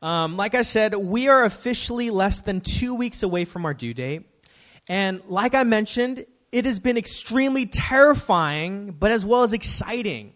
Um, like I said, we are officially less than two weeks away from our due date. And like I mentioned, it has been extremely terrifying, but as well as exciting.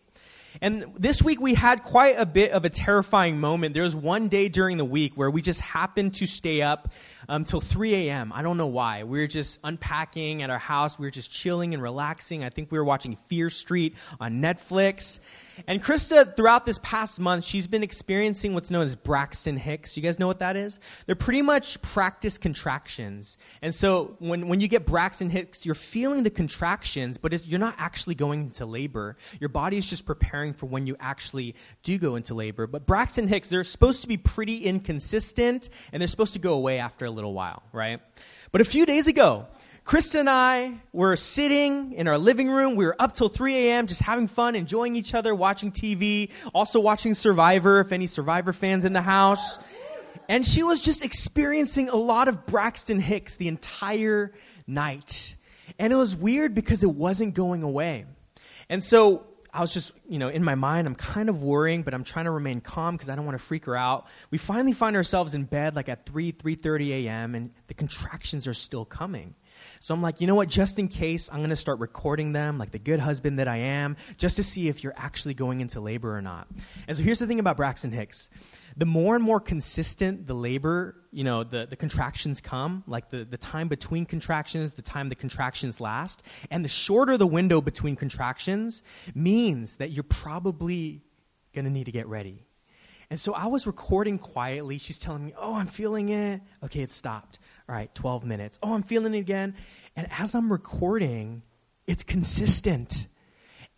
And this week we had quite a bit of a terrifying moment. There was one day during the week where we just happened to stay up until um, 3 a.m. I don't know why. We were just unpacking at our house. We were just chilling and relaxing. I think we were watching Fear Street on Netflix. And Krista, throughout this past month, she's been experiencing what's known as Braxton Hicks. You guys know what that is? They're pretty much practice contractions. And so when, when you get Braxton Hicks, you're feeling the contractions, but you're not actually going into labor. Your body is just preparing for when you actually do go into labor. But Braxton Hicks, they're supposed to be pretty inconsistent, and they're supposed to go away after a little while, right? But a few days ago, Krista and I were sitting in our living room. We were up till 3 a.m., just having fun, enjoying each other, watching TV, also watching Survivor, if any Survivor fans in the house. And she was just experiencing a lot of Braxton Hicks the entire night. And it was weird because it wasn't going away. And so I was just, you know, in my mind, I'm kind of worrying, but I'm trying to remain calm because I don't want to freak her out. We finally find ourselves in bed like at 3, 3.30 a.m., and the contractions are still coming. So I'm like, you know what? Just in case, I'm going to start recording them like the good husband that I am, just to see if you're actually going into labor or not. And so here's the thing about Braxton Hicks the more and more consistent the labor, you know, the, the contractions come, like the, the time between contractions, the time the contractions last, and the shorter the window between contractions means that you're probably going to need to get ready. And so I was recording quietly. She's telling me, Oh, I'm feeling it. Okay, it stopped. All right, 12 minutes. Oh, I'm feeling it again. And as I'm recording, it's consistent.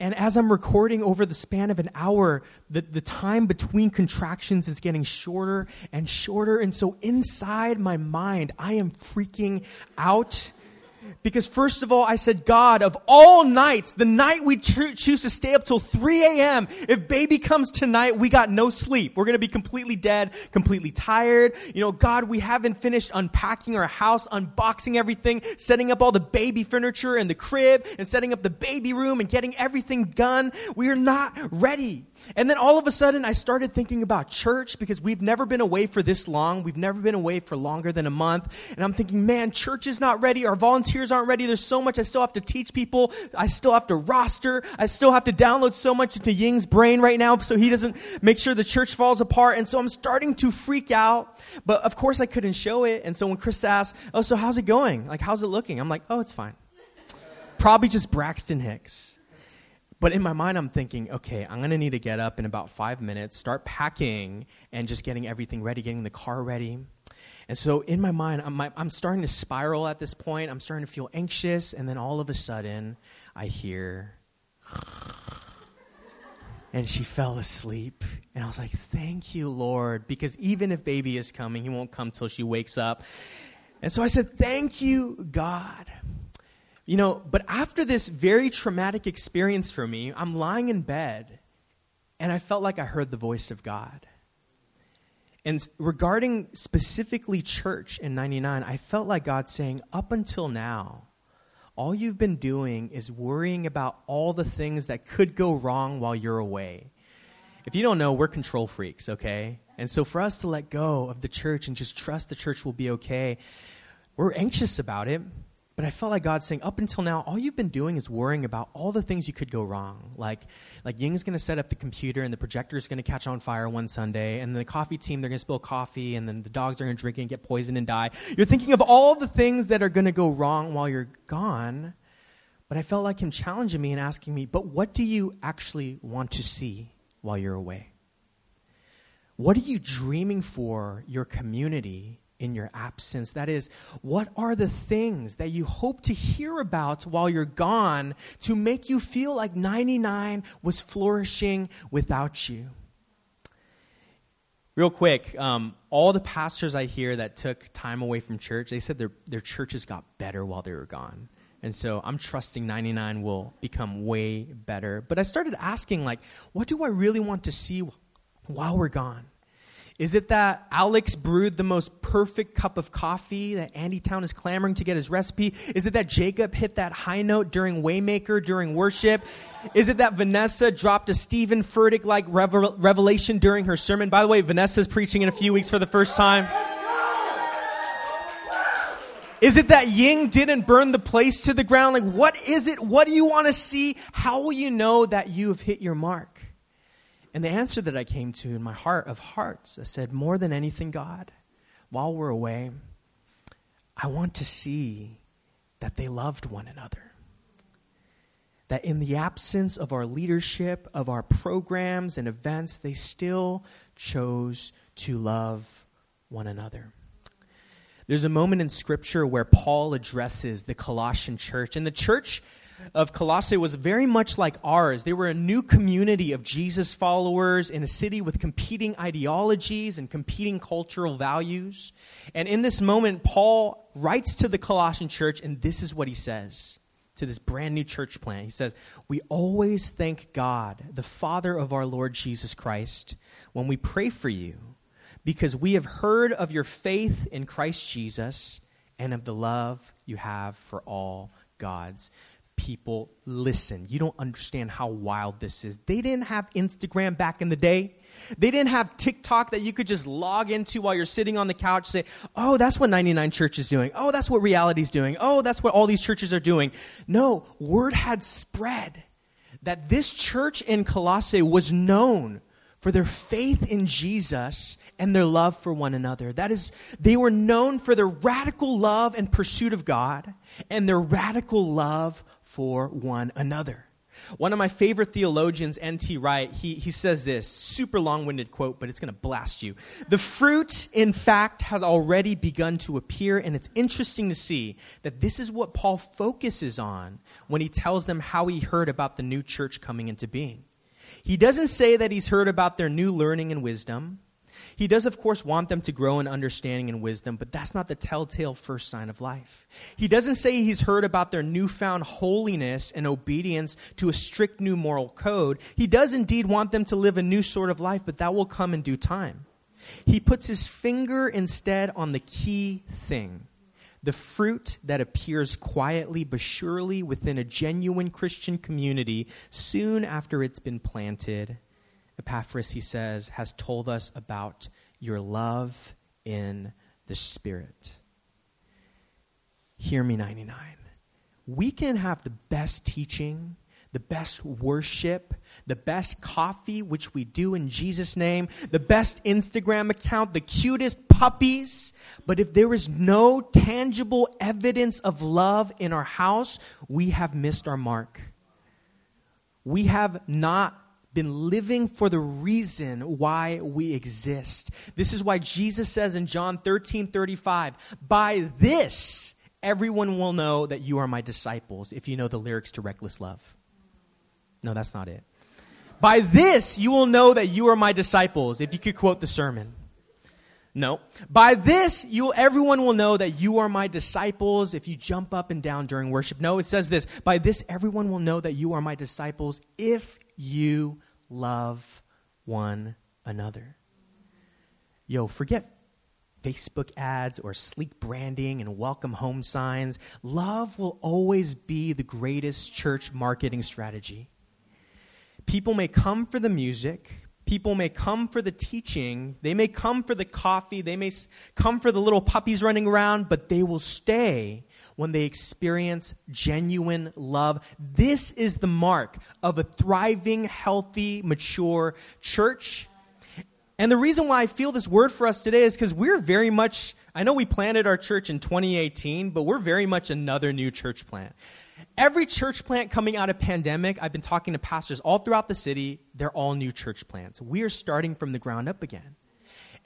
And as I'm recording over the span of an hour, the, the time between contractions is getting shorter and shorter. And so inside my mind, I am freaking out because, first of all, I said, God, of all nights, the night we cho- choose to stay up till 3 a.m., if baby comes tonight, we got no sleep. We're going to be completely dead, completely tired. You know, God, we haven't finished unpacking our house, unboxing everything, setting up all the baby furniture in the crib, and setting up the baby room and getting everything done. We are not ready. And then all of a sudden, I started thinking about church because we've never been away for this long. We've never been away for longer than a month. And I'm thinking, man, church is not ready. Our volunteers aren't ready. There's so much I still have to teach people. I still have to roster. I still have to download so much into Ying's brain right now so he doesn't make sure the church falls apart. And so I'm starting to freak out. But of course, I couldn't show it. And so when Chris asked, oh, so how's it going? Like, how's it looking? I'm like, oh, it's fine. Probably just Braxton Hicks. But in my mind, I'm thinking, okay, I'm going to need to get up in about five minutes, start packing, and just getting everything ready, getting the car ready. And so in my mind, I'm, I'm starting to spiral at this point. I'm starting to feel anxious. And then all of a sudden, I hear, and she fell asleep. And I was like, thank you, Lord, because even if baby is coming, he won't come till she wakes up. And so I said, thank you, God. You know, but after this very traumatic experience for me, I'm lying in bed and I felt like I heard the voice of God. And regarding specifically church in 99, I felt like God saying, up until now, all you've been doing is worrying about all the things that could go wrong while you're away. If you don't know, we're control freaks, okay? And so for us to let go of the church and just trust the church will be okay, we're anxious about it but I felt like God saying, up until now, all you've been doing is worrying about all the things you could go wrong. Like, like Ying's going to set up the computer, and the projector is going to catch on fire one Sunday, and the coffee team, they're going to spill coffee, and then the dogs are going to drink and get poisoned and die. You're thinking of all the things that are going to go wrong while you're gone. But I felt like him challenging me and asking me, but what do you actually want to see while you're away? What are you dreaming for your community in your absence. That is, what are the things that you hope to hear about while you're gone to make you feel like 99 was flourishing without you? Real quick, um, all the pastors I hear that took time away from church, they said their, their churches got better while they were gone. And so I'm trusting 99 will become way better. But I started asking, like, what do I really want to see while we're gone? Is it that Alex brewed the most perfect cup of coffee that Andytown is clamoring to get his recipe? Is it that Jacob hit that high note during Waymaker during worship? Is it that Vanessa dropped a Steven Furtick like revelation during her sermon? By the way, Vanessa's preaching in a few weeks for the first time. Is it that Ying didn't burn the place to the ground? Like, what is it? What do you want to see? How will you know that you have hit your mark? And the answer that I came to in my heart of hearts, I said, more than anything, God, while we're away, I want to see that they loved one another. That in the absence of our leadership, of our programs and events, they still chose to love one another. There's a moment in Scripture where Paul addresses the Colossian church, and the church of Colossae was very much like ours. They were a new community of Jesus followers in a city with competing ideologies and competing cultural values. And in this moment, Paul writes to the Colossian church, and this is what he says to this brand new church plant. He says, We always thank God, the Father of our Lord Jesus Christ, when we pray for you, because we have heard of your faith in Christ Jesus and of the love you have for all God's people listen. You don't understand how wild this is. They didn't have Instagram back in the day. They didn't have TikTok that you could just log into while you're sitting on the couch, say, oh, that's what 99 Church is doing. Oh, that's what reality's doing. Oh, that's what all these churches are doing. No, word had spread that this church in Colossae was known for their faith in Jesus and their love for one another. That is, they were known for their radical love and pursuit of God and their radical love for one another. One of my favorite theologians, N.T. Wright, he, he says this super long winded quote, but it's going to blast you. The fruit, in fact, has already begun to appear, and it's interesting to see that this is what Paul focuses on when he tells them how he heard about the new church coming into being. He doesn't say that he's heard about their new learning and wisdom. He does, of course, want them to grow in understanding and wisdom, but that's not the telltale first sign of life. He doesn't say he's heard about their newfound holiness and obedience to a strict new moral code. He does indeed want them to live a new sort of life, but that will come in due time. He puts his finger instead on the key thing the fruit that appears quietly but surely within a genuine Christian community soon after it's been planted Epaphras, he says, has told us about your love in the Spirit. Hear me, 99. We can have the best teaching, the best worship, the best coffee, which we do in Jesus' name, the best Instagram account, the cutest puppies. But if there is no tangible evidence of love in our house, we have missed our mark. We have not been living for the reason why we exist. This is why Jesus says in John 13 35, By this everyone will know that you are my disciples, if you know the lyrics to Reckless Love. No, that's not it. By this you will know that you are my disciples, if you could quote the sermon. No. By this, you everyone will know that you are my disciples if you jump up and down during worship. No, it says this. By this, everyone will know that you are my disciples if you love one another. Yo, forget Facebook ads or sleek branding and welcome home signs. Love will always be the greatest church marketing strategy. People may come for the music, people may come for the teaching, they may come for the coffee, they may come for the little puppies running around, but they will stay when they experience genuine love. This is the mark of a thriving, healthy, mature church. And the reason why I feel this word for us today is because we're very much, I know we planted our church in 2018, but we're very much another new church plant. Every church plant coming out of pandemic, I've been talking to pastors all throughout the city, they're all new church plants. We are starting from the ground up again.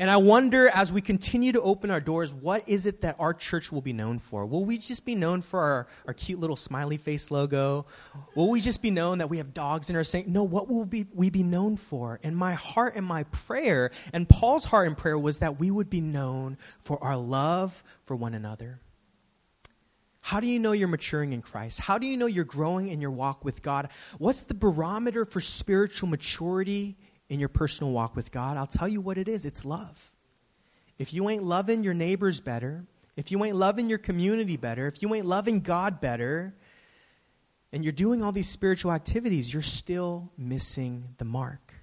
And I wonder as we continue to open our doors, what is it that our church will be known for? Will we just be known for our, our cute little smiley face logo? Will we just be known that we have dogs in our saint? No, what will be, we be known for? And my heart and my prayer, and Paul's heart and prayer was that we would be known for our love for one another. How do you know you're maturing in Christ? How do you know you're growing in your walk with God? What's the barometer for spiritual maturity in your personal walk with God, I'll tell you what it is it's love. If you ain't loving your neighbors better, if you ain't loving your community better, if you ain't loving God better, and you're doing all these spiritual activities, you're still missing the mark.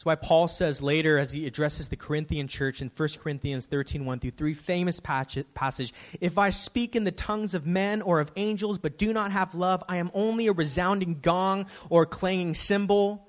That's why Paul says later, as he addresses the Corinthian church in 1 Corinthians 13 1 through 3, famous passage If I speak in the tongues of men or of angels, but do not have love, I am only a resounding gong or a clanging cymbal.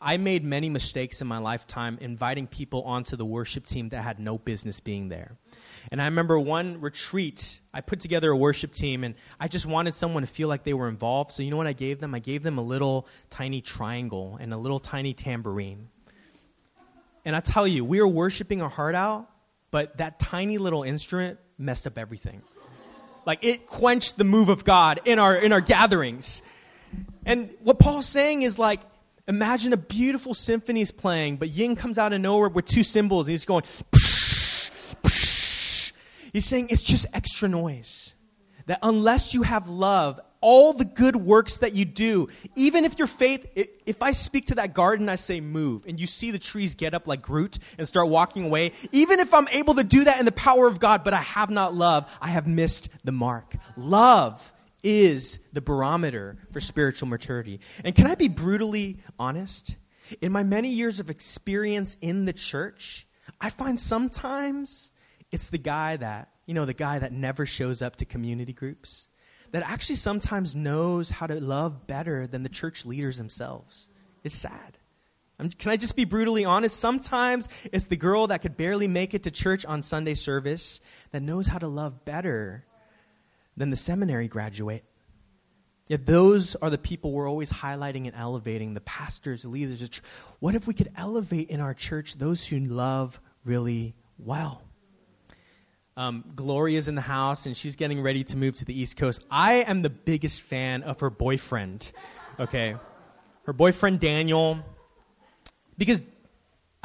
I made many mistakes in my lifetime inviting people onto the worship team that had no business being there. And I remember one retreat, I put together a worship team and I just wanted someone to feel like they were involved. So you know what I gave them? I gave them a little tiny triangle and a little tiny tambourine. And I tell you, we were worshiping our heart out, but that tiny little instrument messed up everything. Like it quenched the move of God in our in our gatherings. And what Paul's saying is like, imagine a beautiful symphony is playing, but Ying comes out of nowhere with two cymbals and he's going, psh, psh. he's saying it's just extra noise. That unless you have love, all the good works that you do, even if your faith, if I speak to that garden, I say move, and you see the trees get up like Groot and start walking away, even if I'm able to do that in the power of God, but I have not love, I have missed the mark. Love is the barometer for spiritual maturity. And can I be brutally honest? In my many years of experience in the church, I find sometimes it's the guy that, you know, the guy that never shows up to community groups that actually sometimes knows how to love better than the church leaders themselves. It's sad. I'm, can I just be brutally honest? Sometimes it's the girl that could barely make it to church on Sunday service that knows how to love better than the seminary graduate. Yet those are the people we're always highlighting and elevating the pastors, the leaders. What if we could elevate in our church those who love really well? Um, Gloria's in the house and she's getting ready to move to the East Coast. I am the biggest fan of her boyfriend. Okay. Her boyfriend, Daniel, because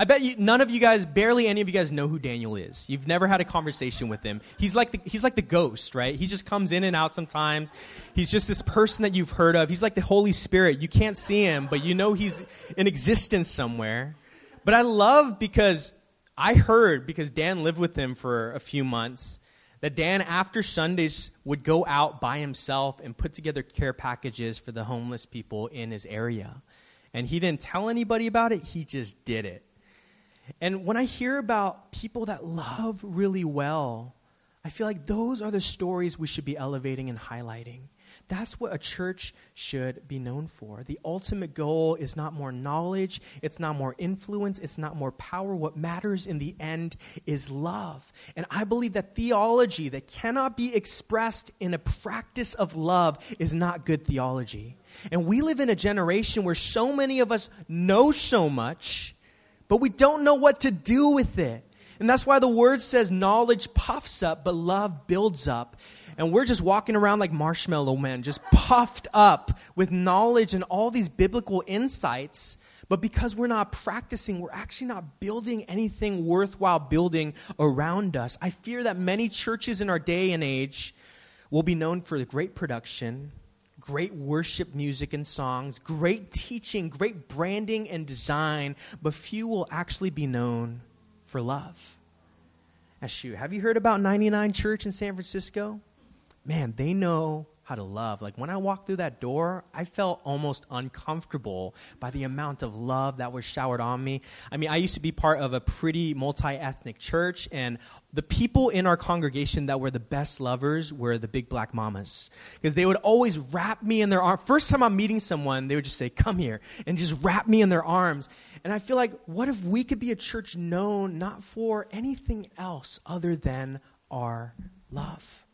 I bet you, none of you guys, barely any of you guys know who Daniel is. You've never had a conversation with him. He's like the, he's like the ghost, right? He just comes in and out sometimes. He's just this person that you've heard of. He's like the Holy Spirit. You can't see him, but you know he's in existence somewhere. But I love because I heard, because Dan lived with him for a few months, that Dan, after Sundays, would go out by himself and put together care packages for the homeless people in his area. And he didn't tell anybody about it, he just did it. And when I hear about people that love really well, I feel like those are the stories we should be elevating and highlighting. That's what a church should be known for. The ultimate goal is not more knowledge, it's not more influence, it's not more power. What matters in the end is love. And I believe that theology that cannot be expressed in a practice of love is not good theology. And we live in a generation where so many of us know so much but we don't know what to do with it. And that's why the word says knowledge puffs up, but love builds up. And we're just walking around like marshmallow men, just puffed up with knowledge and all these biblical insights. But because we're not practicing, we're actually not building anything worthwhile building around us. I fear that many churches in our day and age will be known for the great production, great worship music and songs, great teaching, great branding and design, but few will actually be known for love. Ashu, have you heard about 99 Church in San Francisco? Man, they know how to love. Like when I walked through that door, I felt almost uncomfortable by the amount of love that was showered on me. I mean, I used to be part of a pretty multi ethnic church, and the people in our congregation that were the best lovers were the big black mamas. Because they would always wrap me in their arms. First time I'm meeting someone, they would just say, Come here, and just wrap me in their arms. And I feel like, what if we could be a church known not for anything else other than our love?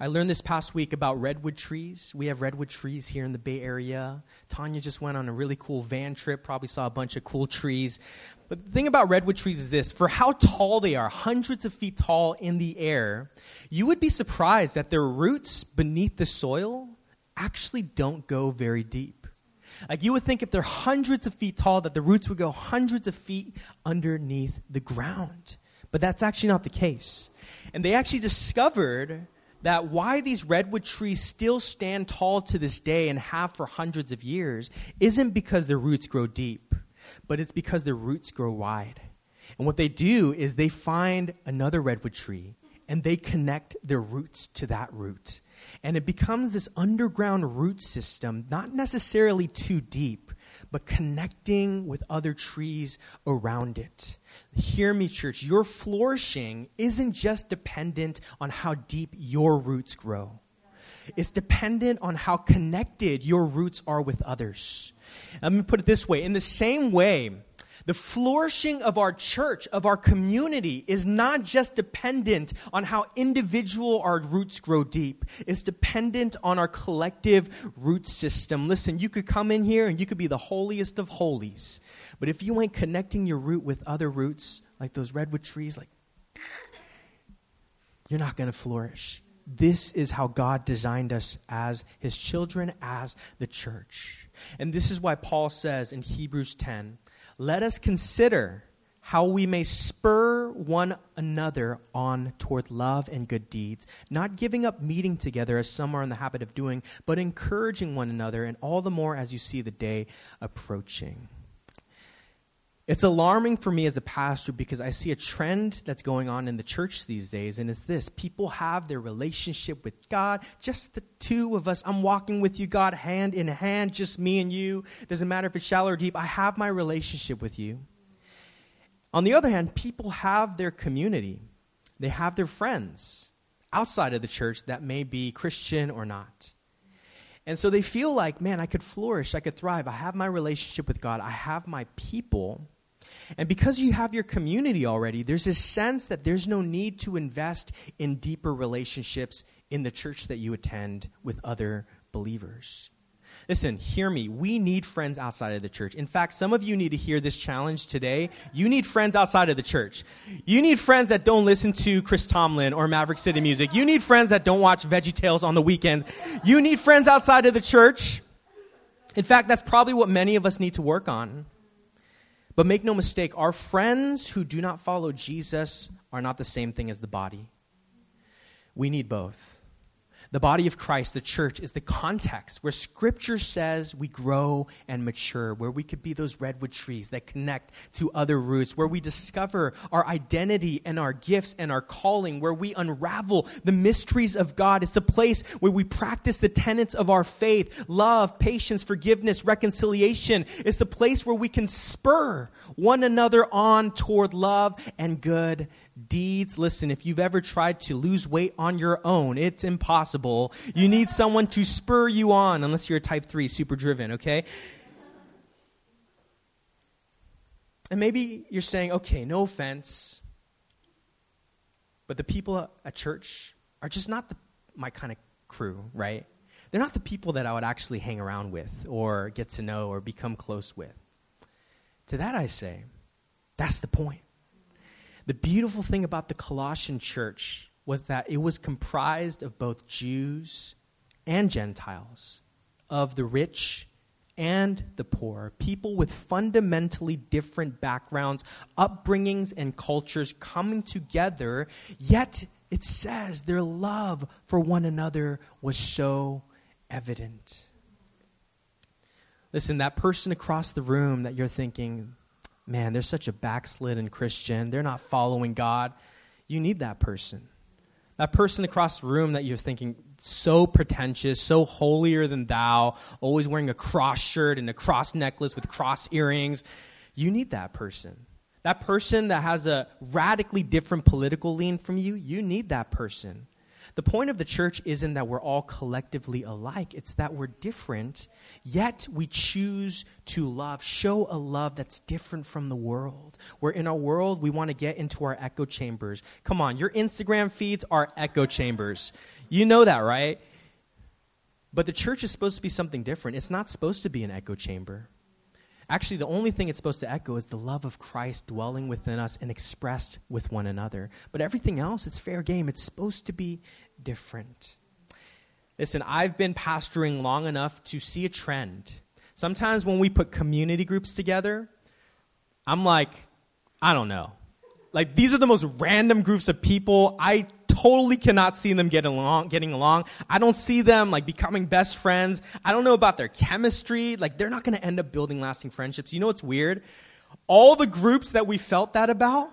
I learned this past week about redwood trees. We have redwood trees here in the Bay Area. Tanya just went on a really cool van trip, probably saw a bunch of cool trees. But the thing about redwood trees is this for how tall they are, hundreds of feet tall in the air, you would be surprised that their roots beneath the soil actually don't go very deep. Like you would think if they're hundreds of feet tall, that the roots would go hundreds of feet underneath the ground. But that's actually not the case. And they actually discovered that why these redwood trees still stand tall to this day and have for hundreds of years isn't because their roots grow deep, but it's because their roots grow wide. And what they do is they find another redwood tree and they connect their roots to that root. And it becomes this underground root system, not necessarily too deep, but connecting with other trees around it. Hear me, church. Your flourishing isn't just dependent on how deep your roots grow, it's dependent on how connected your roots are with others. Let me put it this way in the same way, the flourishing of our church, of our community, is not just dependent on how individual our roots grow deep. It's dependent on our collective root system. Listen, you could come in here and you could be the holiest of holies. But if you ain't connecting your root with other roots, like those redwood trees, like, you're not going to flourish. This is how God designed us as his children, as the church. And this is why Paul says in Hebrews 10 let us consider how we may spur one another on toward love and good deeds, not giving up meeting together as some are in the habit of doing, but encouraging one another, and all the more as you see the day approaching. It's alarming for me as a pastor because I see a trend that's going on in the church these days, and it's this people have their relationship with God, just the two of us. I'm walking with you, God, hand in hand, just me and you. Doesn't matter if it's shallow or deep, I have my relationship with you. On the other hand, people have their community, they have their friends outside of the church that may be Christian or not. And so they feel like, man, I could flourish, I could thrive. I have my relationship with God, I have my people. And because you have your community already, there's this sense that there's no need to invest in deeper relationships in the church that you attend with other believers. Listen, hear me. We need friends outside of the church. In fact, some of you need to hear this challenge today. You need friends outside of the church. You need friends that don't listen to Chris Tomlin or Maverick City Music. You need friends that don't watch VeggieTales on the weekends. You need friends outside of the church. In fact, that's probably what many of us need to work on. But make no mistake, our friends who do not follow Jesus are not the same thing as the body. We need both. The body of Christ, the church, is the context where Scripture says we grow and mature, where we could be those redwood trees that connect to other roots, where we discover our identity and our gifts and our calling, where we unravel the mysteries of God. It's a place where we practice the tenets of our faith love, patience, forgiveness, reconciliation. It's the place where we can spur one another on toward love and good deeds. Listen, if you've ever tried to lose weight on your own, it's impossible. You need someone to spur you on, unless you're a type 3, super driven, okay? And maybe you're saying, okay, no offense, but the people at church are just not the, my kind of crew, right? They're not the people that I would actually hang around with or get to know or become close with. To that I say, that's the point. The beautiful thing about the Colossian church was that it was comprised of both Jews and Gentiles, of the rich and the poor, people with fundamentally different backgrounds, upbringings, and cultures coming together, yet it says their love for one another was so evident. Listen, that person across the room that you're thinking, man, they're such a backslidden Christian. They're not following God. You need that person. That person across the room that you're thinking, so pretentious, so holier than thou, always wearing a cross shirt and a cross necklace with cross earrings. You need that person. That person that has a radically different political lean from you, you need that person. The point of the church isn't that we're all collectively alike, it's that we're different, yet we choose to love, show a love that's different from the world. We're in our world, we want to get into our echo chambers. Come on, your Instagram feeds are echo chambers. You know that, right? But the church is supposed to be something different. It's not supposed to be an echo chamber. Actually, the only thing it's supposed to echo is the love of Christ dwelling within us and expressed with one another. But everything else, it's fair game. It's supposed to be different. Listen, I've been pastoring long enough to see a trend. Sometimes when we put community groups together, I'm like, I don't know. Like these are the most random groups of people. I totally cannot see them getting along, getting along. I don't see them like becoming best friends. I don't know about their chemistry. Like they're not going to end up building lasting friendships. You know what's weird? All the groups that we felt that about,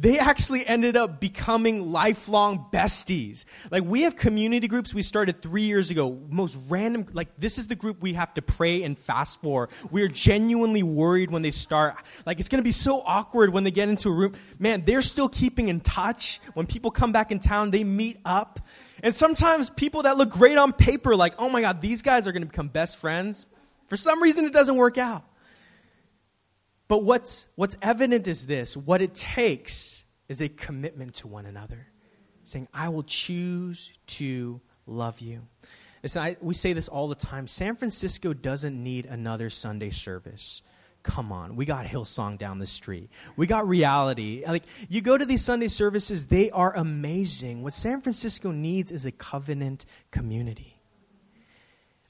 they actually ended up becoming lifelong besties. Like we have community groups we started three years ago, most random, like this is the group we have to pray and fast for. We are genuinely worried when they start. Like it's gonna be so awkward when they get into a room. Man, they're still keeping in touch. When people come back in town, they meet up. And sometimes people that look great on paper, like, oh my God, these guys are gonna become best friends. For some reason, it doesn't work out. But what's, what's evident is this what it takes is a commitment to one another, saying, I will choose to love you. Listen, I, we say this all the time San Francisco doesn't need another Sunday service. Come on, we got Hillsong down the street. We got reality. Like, you go to these Sunday services, they are amazing. What San Francisco needs is a covenant community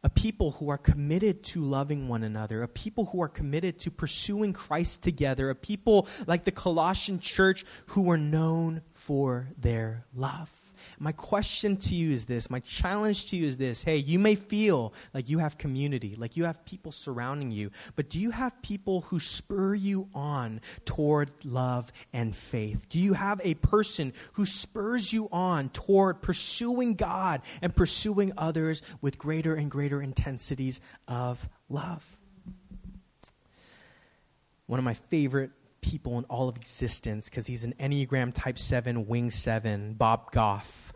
a people who are committed to loving one another, a people who are committed to pursuing Christ together, a people like the Colossian church who are known for their love. My question to you is this my challenge to you is this hey, you may feel like you have community, like you have people surrounding you, but do you have people who spur you on toward love and faith? Do you have a person who spurs you on toward pursuing God and pursuing others with greater and greater intensities of love? One of my favorite people in all of existence because he's an Enneagram Type 7, Wing 7, Bob Goff.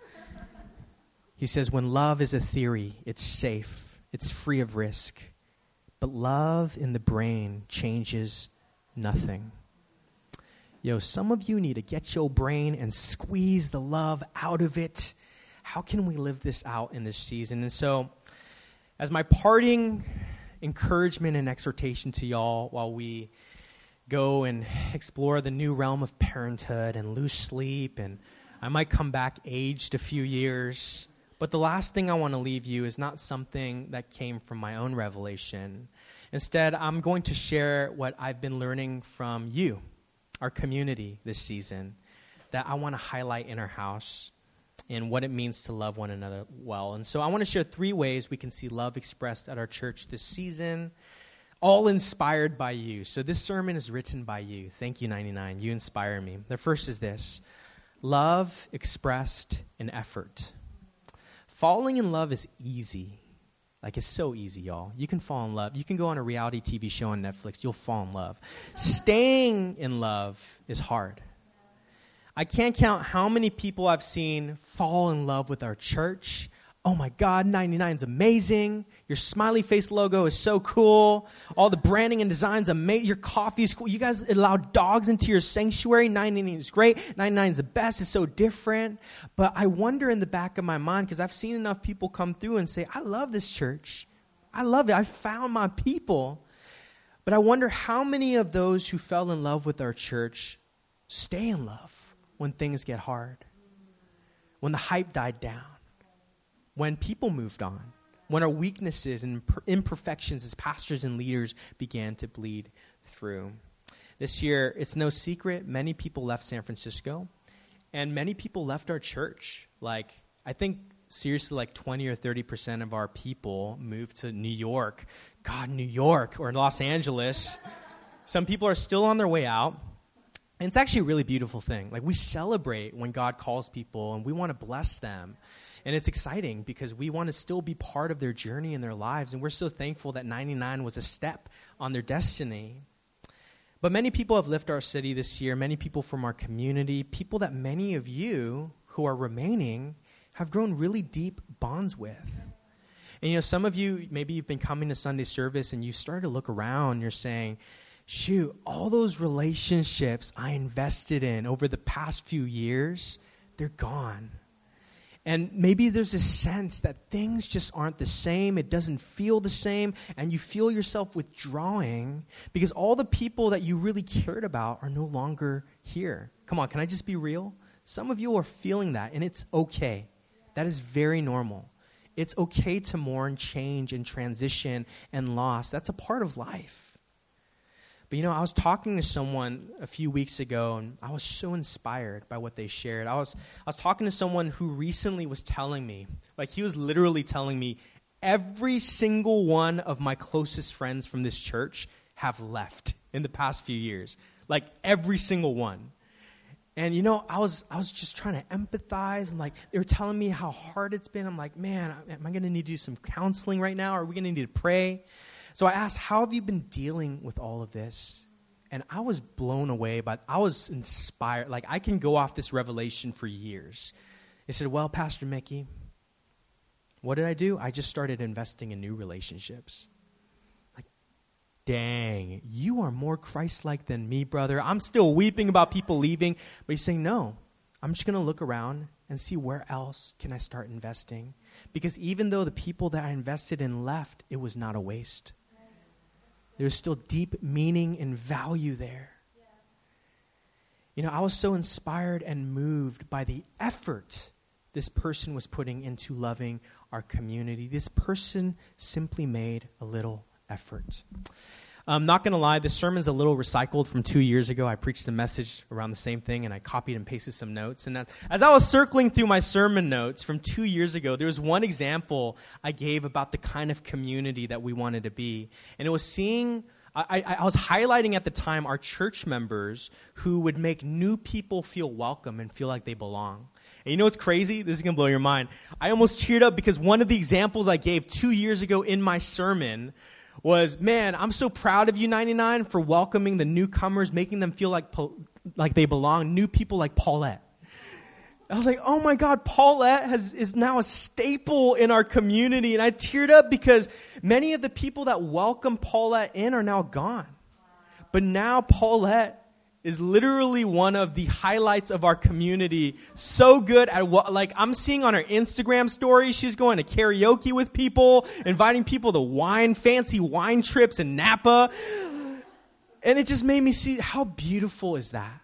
He says, When love is a theory, it's safe, it's free of risk. But love in the brain changes nothing. Yo, some of you need to get your brain and squeeze the love out of it. How can we live this out in this season? And so, as my parting encouragement and exhortation to y'all while we go and explore the new realm of parenthood and lose sleep, and I might come back aged a few years. But the last thing I want to leave you is not something that came from my own revelation. Instead, I'm going to share what I've been learning from you, our community, this season, that I want to highlight in our house and what it means to love one another well. And so I want to share three ways we can see love expressed at our church this season all inspired by you. So this sermon is written by you. Thank you, 99. You inspire me. The first is this love expressed in effort. Falling in love is easy. Like, it's so easy, y'all. You can fall in love. You can go on a reality TV show on Netflix, you'll fall in love. Staying in love is hard. I can't count how many people I've seen fall in love with our church oh my God, 99 is amazing. Your smiley face logo is so cool. All the branding and designs amazing. Your coffee is cool. You guys allow dogs into your sanctuary. 99 is great. 99 is the best. It's so different. But I wonder in the back of my mind, because I've seen enough people come through and say, I love this church. I love it. I found my people. But I wonder how many of those who fell in love with our church stay in love when things get hard, when the hype died down when people moved on, when our weaknesses and imperfections as pastors and leaders began to bleed through. This year, it's no secret, many people left San Francisco, and many people left our church. Like, I think seriously, like 20 or 30% of our people moved to New York. God, New York or Los Angeles. Some people are still on their way out. And it's actually a really beautiful thing. Like, we celebrate when God calls people and we want to bless them. And it's exciting because we want to still be part of their journey in their lives. And we're so thankful that 99 was a step on their destiny. But many people have left our city this year, many people from our community, people that many of you who are remaining have grown really deep bonds with. And you know, some of you, maybe you've been coming to Sunday service and you start to look around, you're saying, shoot, all those relationships I invested in over the past few years, they're gone. And maybe there's a sense that things just aren't the same. It doesn't feel the same. And you feel yourself withdrawing because all the people that you really cared about are no longer here. Come on, can I just be real? Some of you are feeling that, and it's okay. That is very normal. It's okay to mourn change and transition and loss. That's a part of life. But you know, I was talking to someone a few weeks ago and I was so inspired by what they shared. I was I was talking to someone who recently was telling me, like he was literally telling me every single one of my closest friends from this church have left in the past few years. Like every single one. And you know, I was I was just trying to empathize and like they were telling me how hard it's been. I'm like, man, am I going to need to do some counseling right now? Are we going to need to pray? So I asked, how have you been dealing with all of this? And I was blown away by I was inspired. Like I can go off this revelation for years. They said, Well, Pastor Mickey, what did I do? I just started investing in new relationships Like, dang, you are more Christ like than me, brother. I'm still weeping about people leaving. But he's saying, no, I'm just going to look around and see where else can I start investing. Because even though the people that I invested in left, it was not a waste. There's still deep meaning and value there. You know, I was so inspired and moved by the effort this person was putting into loving our community. This person simply made a little effort. I'm not going to lie, this sermon's a little recycled from two years ago. I preached a message around the same thing, and I copied and pasted some notes. And as I was circling through my sermon notes from two years ago, there was one example I gave about the kind of community that we wanted to be. And it was seeing, I, I, I was highlighting at the time our church members who would make new people feel welcome and feel like they belong. And you know what's crazy? This is going to blow your mind. I almost cheered up because one of the examples I gave two years ago in my sermon was, man, I'm so proud of you, 99, for welcoming the newcomers, making them feel like, like they belong, new people like Paulette. I was like, oh my God, Paulette has, is now a staple in our community. And I teared up because many of the people that welcomed Paulette in are now gone. But now Paulette is literally one of the highlights of our community. So good at what, like, I'm seeing on her Instagram story, she's going to karaoke with people, inviting people to wine, fancy wine trips in Napa. And it just made me see how beautiful is that?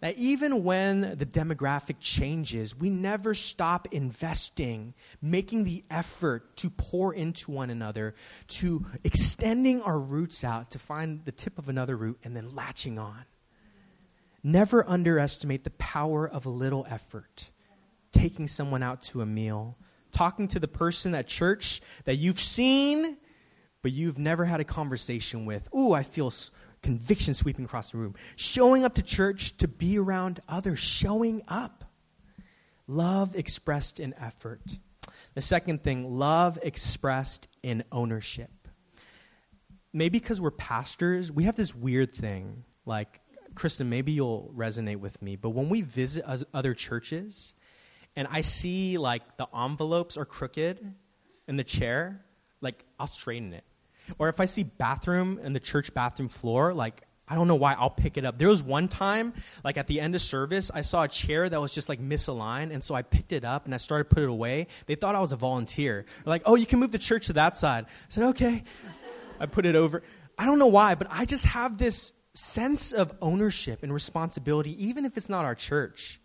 That even when the demographic changes, we never stop investing, making the effort to pour into one another, to extending our roots out to find the tip of another root and then latching on. Never underestimate the power of a little effort. Taking someone out to a meal, talking to the person at church that you've seen, but you've never had a conversation with. Ooh, I feel conviction sweeping across the room. Showing up to church to be around others, showing up. Love expressed in effort. The second thing, love expressed in ownership. Maybe because we're pastors, we have this weird thing like Kristen, maybe you'll resonate with me, but when we visit other churches and I see like the envelopes are crooked in the chair, like I'll straighten it. Or if I see bathroom in the church bathroom floor, like I don't know why I'll pick it up. There was one time, like at the end of service, I saw a chair that was just like misaligned, and so I picked it up and I started to put it away. They thought I was a volunteer. They're like, oh, you can move the church to that side. I said, okay. I put it over. I don't know why, but I just have this sense of ownership and responsibility, even if it's not our church.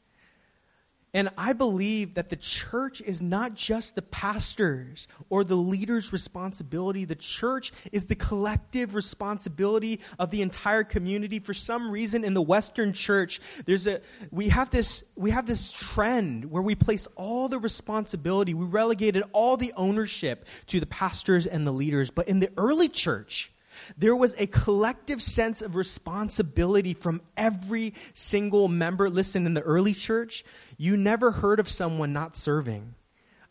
And I believe that the church is not just the pastor's or the leader's responsibility. The church is the collective responsibility of the entire community. For some reason in the Western church, there's a we have this we have this trend where we place all the responsibility, we relegated all the ownership to the pastors and the leaders. But in the early church, there was a collective sense of responsibility from every single member. Listen, in the early church, you never heard of someone not serving,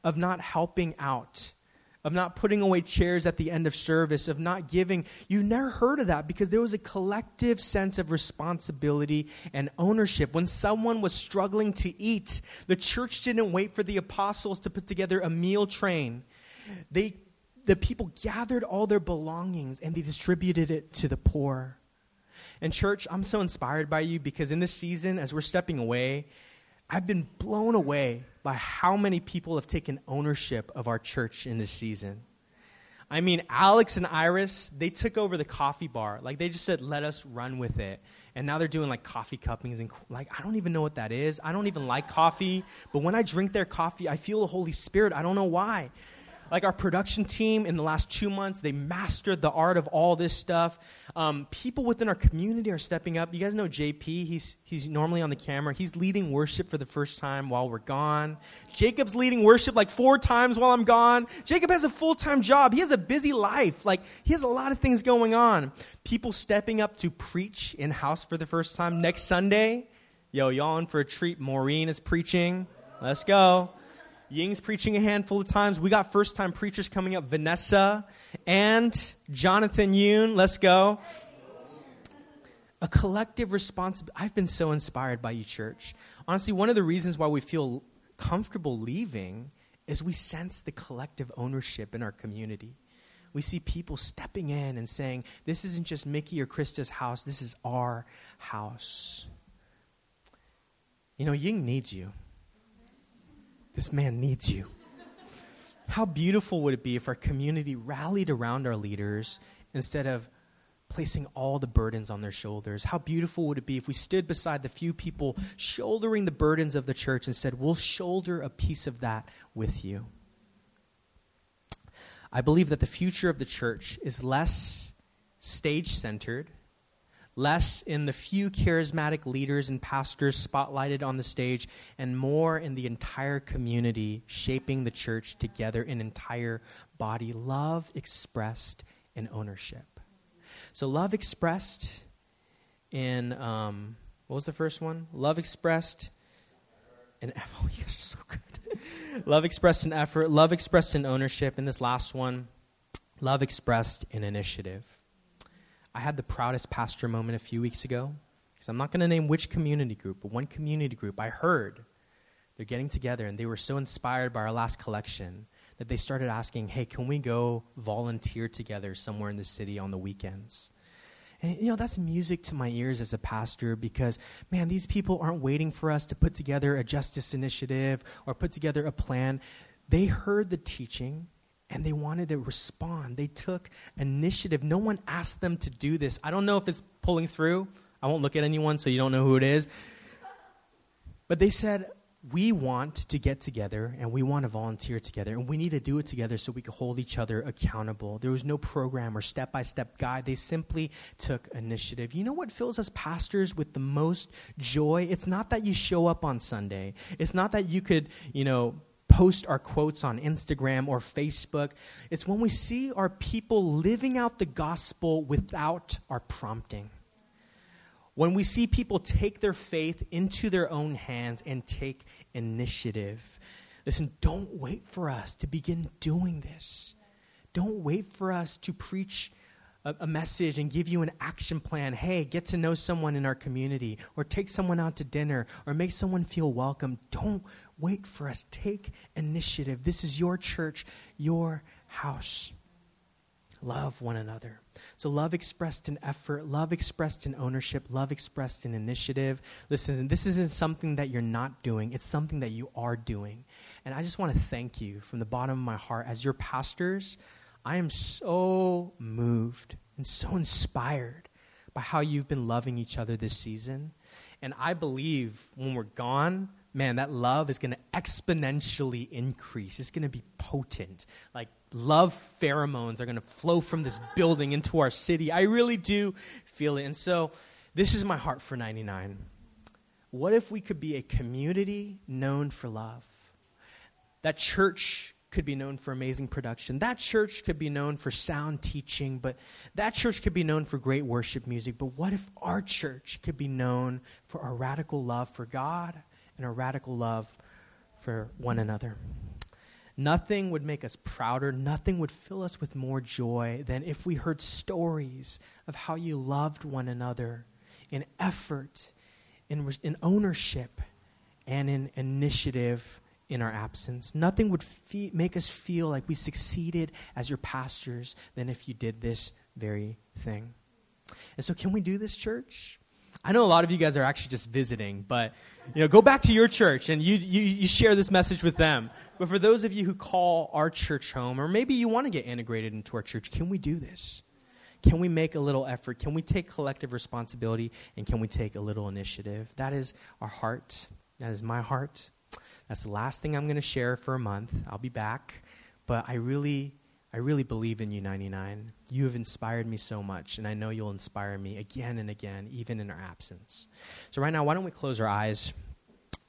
of not helping out, of not putting away chairs at the end of service, of not giving. You never heard of that because there was a collective sense of responsibility and ownership. When someone was struggling to eat, the church didn't wait for the apostles to put together a meal train. They the people gathered all their belongings and they distributed it to the poor. And, church, I'm so inspired by you because in this season, as we're stepping away, I've been blown away by how many people have taken ownership of our church in this season. I mean, Alex and Iris, they took over the coffee bar. Like, they just said, let us run with it. And now they're doing like coffee cuppings and like, I don't even know what that is. I don't even like coffee. But when I drink their coffee, I feel the Holy Spirit. I don't know why. Like our production team in the last two months, they mastered the art of all this stuff. Um, people within our community are stepping up. You guys know JP? He's, he's normally on the camera. He's leading worship for the first time while we're gone. Jacob's leading worship like four times while I'm gone. Jacob has a full time job. He has a busy life. Like, he has a lot of things going on. People stepping up to preach in house for the first time. Next Sunday, yo, y'all in for a treat. Maureen is preaching. Let's go. Ying's preaching a handful of times. We got first time preachers coming up Vanessa and Jonathan Yoon. Let's go. A collective responsibility. I've been so inspired by you, church. Honestly, one of the reasons why we feel comfortable leaving is we sense the collective ownership in our community. We see people stepping in and saying, This isn't just Mickey or Krista's house, this is our house. You know, Ying needs you. This man needs you. How beautiful would it be if our community rallied around our leaders instead of placing all the burdens on their shoulders? How beautiful would it be if we stood beside the few people shouldering the burdens of the church and said, We'll shoulder a piece of that with you? I believe that the future of the church is less stage centered less in the few charismatic leaders and pastors spotlighted on the stage, and more in the entire community shaping the church together, an entire body. Love expressed in ownership. So, love expressed in, um, what was the first one? Love expressed in, oh, you guys are so good. love expressed in effort, love expressed in ownership, and this last one, love expressed in initiative. I had the proudest pastor moment a few weeks ago. Because I'm not going to name which community group, but one community group I heard they're getting together and they were so inspired by our last collection that they started asking, hey, can we go volunteer together somewhere in the city on the weekends? And, you know, that's music to my ears as a pastor because, man, these people aren't waiting for us to put together a justice initiative or put together a plan. They heard the teaching, and they wanted to respond. They took initiative. No one asked them to do this. I don't know if it's pulling through. I won't look at anyone so you don't know who it is. But they said, We want to get together and we want to volunteer together and we need to do it together so we can hold each other accountable. There was no program or step by step guide. They simply took initiative. You know what fills us pastors with the most joy? It's not that you show up on Sunday, it's not that you could, you know, post our quotes on Instagram or Facebook. It's when we see our people living out the gospel without our prompting. When we see people take their faith into their own hands and take initiative. Listen, don't wait for us to begin doing this. Don't wait for us to preach a, message and give you an action plan. Hey, get to know someone in our community, or take someone out to dinner, or make someone feel welcome. Don't wait for us. Take initiative. This is your church, your house. Love one another. So, love expressed in effort, love expressed in ownership, love expressed in initiative. Listen, this isn't something that you're not doing, it's something that you are doing. And I just want to thank you from the bottom of my heart. As your pastors, I am so moved and so inspired by how you've been loving each other this season. And I believe when we're gone, man, that love is going to exponentially increase. It's going to be potent. Like love pheromones are going to flow from this building into our city. I really do feel it. And so, this is my heart for 99. What if we could be a community known for love? That church could be known for amazing production. That church could be known for sound teaching, but that church could be known for great worship music. But what if our church could be known for a radical love for God and a radical love for one another. Nothing would make us prouder, nothing would fill us with more joy than if we heard stories of how you loved one another in effort, in, in ownership, and in initiative in our absence. Nothing would make us feel like we succeeded as your pastors than if you did this very thing. And so, can we do this, church? I know a lot of you guys are actually just visiting, but you know, go back to your church and you, you, you share this message with them. But for those of you who call our church home, or maybe you want to get integrated into our church, can we do this? Can we make a little effort? Can we take collective responsibility? And can we take a little initiative? That is our heart. That is my heart. That's the last thing I'm going to share for a month. I'll be back. but I really, I really believe in you, 99. You have inspired me so much, and I know you'll inspire me again and again, even in our absence. So, right now, why don't we close our eyes?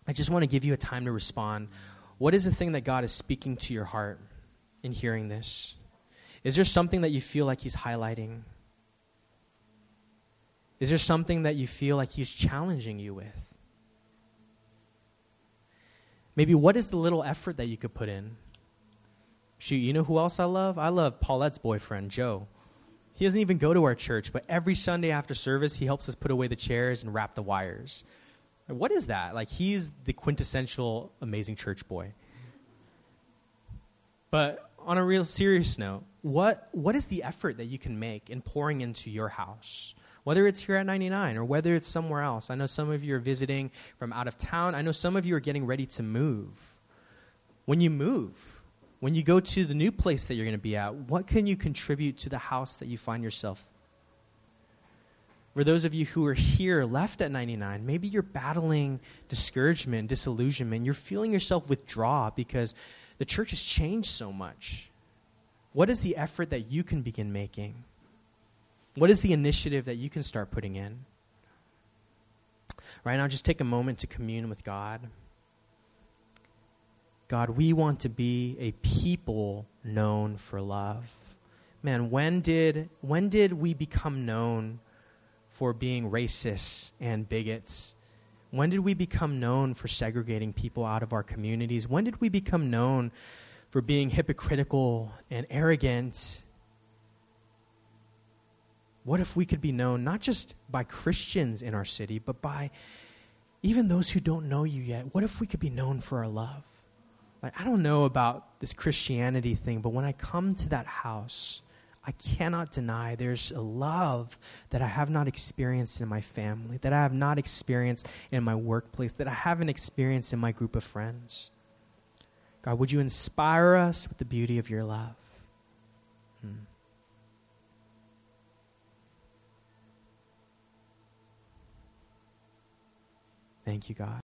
I just want to give you a time to respond. What is the thing that God is speaking to your heart in hearing this? Is there something that you feel like He's highlighting? Is there something that you feel like He's challenging you with? Maybe what is the little effort that you could put in? Shoot, you know who else I love? I love Paulette's boyfriend, Joe. He doesn't even go to our church, but every Sunday after service, he helps us put away the chairs and wrap the wires. What is that? Like, he's the quintessential amazing church boy. But on a real serious note, what, what is the effort that you can make in pouring into your house? Whether it's here at 99 or whether it's somewhere else. I know some of you are visiting from out of town. I know some of you are getting ready to move. When you move, when you go to the new place that you're going to be at, what can you contribute to the house that you find yourself for those of you who are here left at 99, maybe you're battling discouragement, disillusionment. You're feeling yourself withdraw because the church has changed so much. What is the effort that you can begin making? What is the initiative that you can start putting in? Right now, just take a moment to commune with God. God, we want to be a people known for love. Man, when did, when did we become known for being racists and bigots? When did we become known for segregating people out of our communities? When did we become known for being hypocritical and arrogant? What if we could be known not just by Christians in our city, but by even those who don't know you yet? What if we could be known for our love? Like, I don't know about this Christianity thing, but when I come to that house, I cannot deny there's a love that I have not experienced in my family, that I have not experienced in my workplace, that I haven't experienced in my group of friends. God, would you inspire us with the beauty of your love? Hmm. Thank you, God.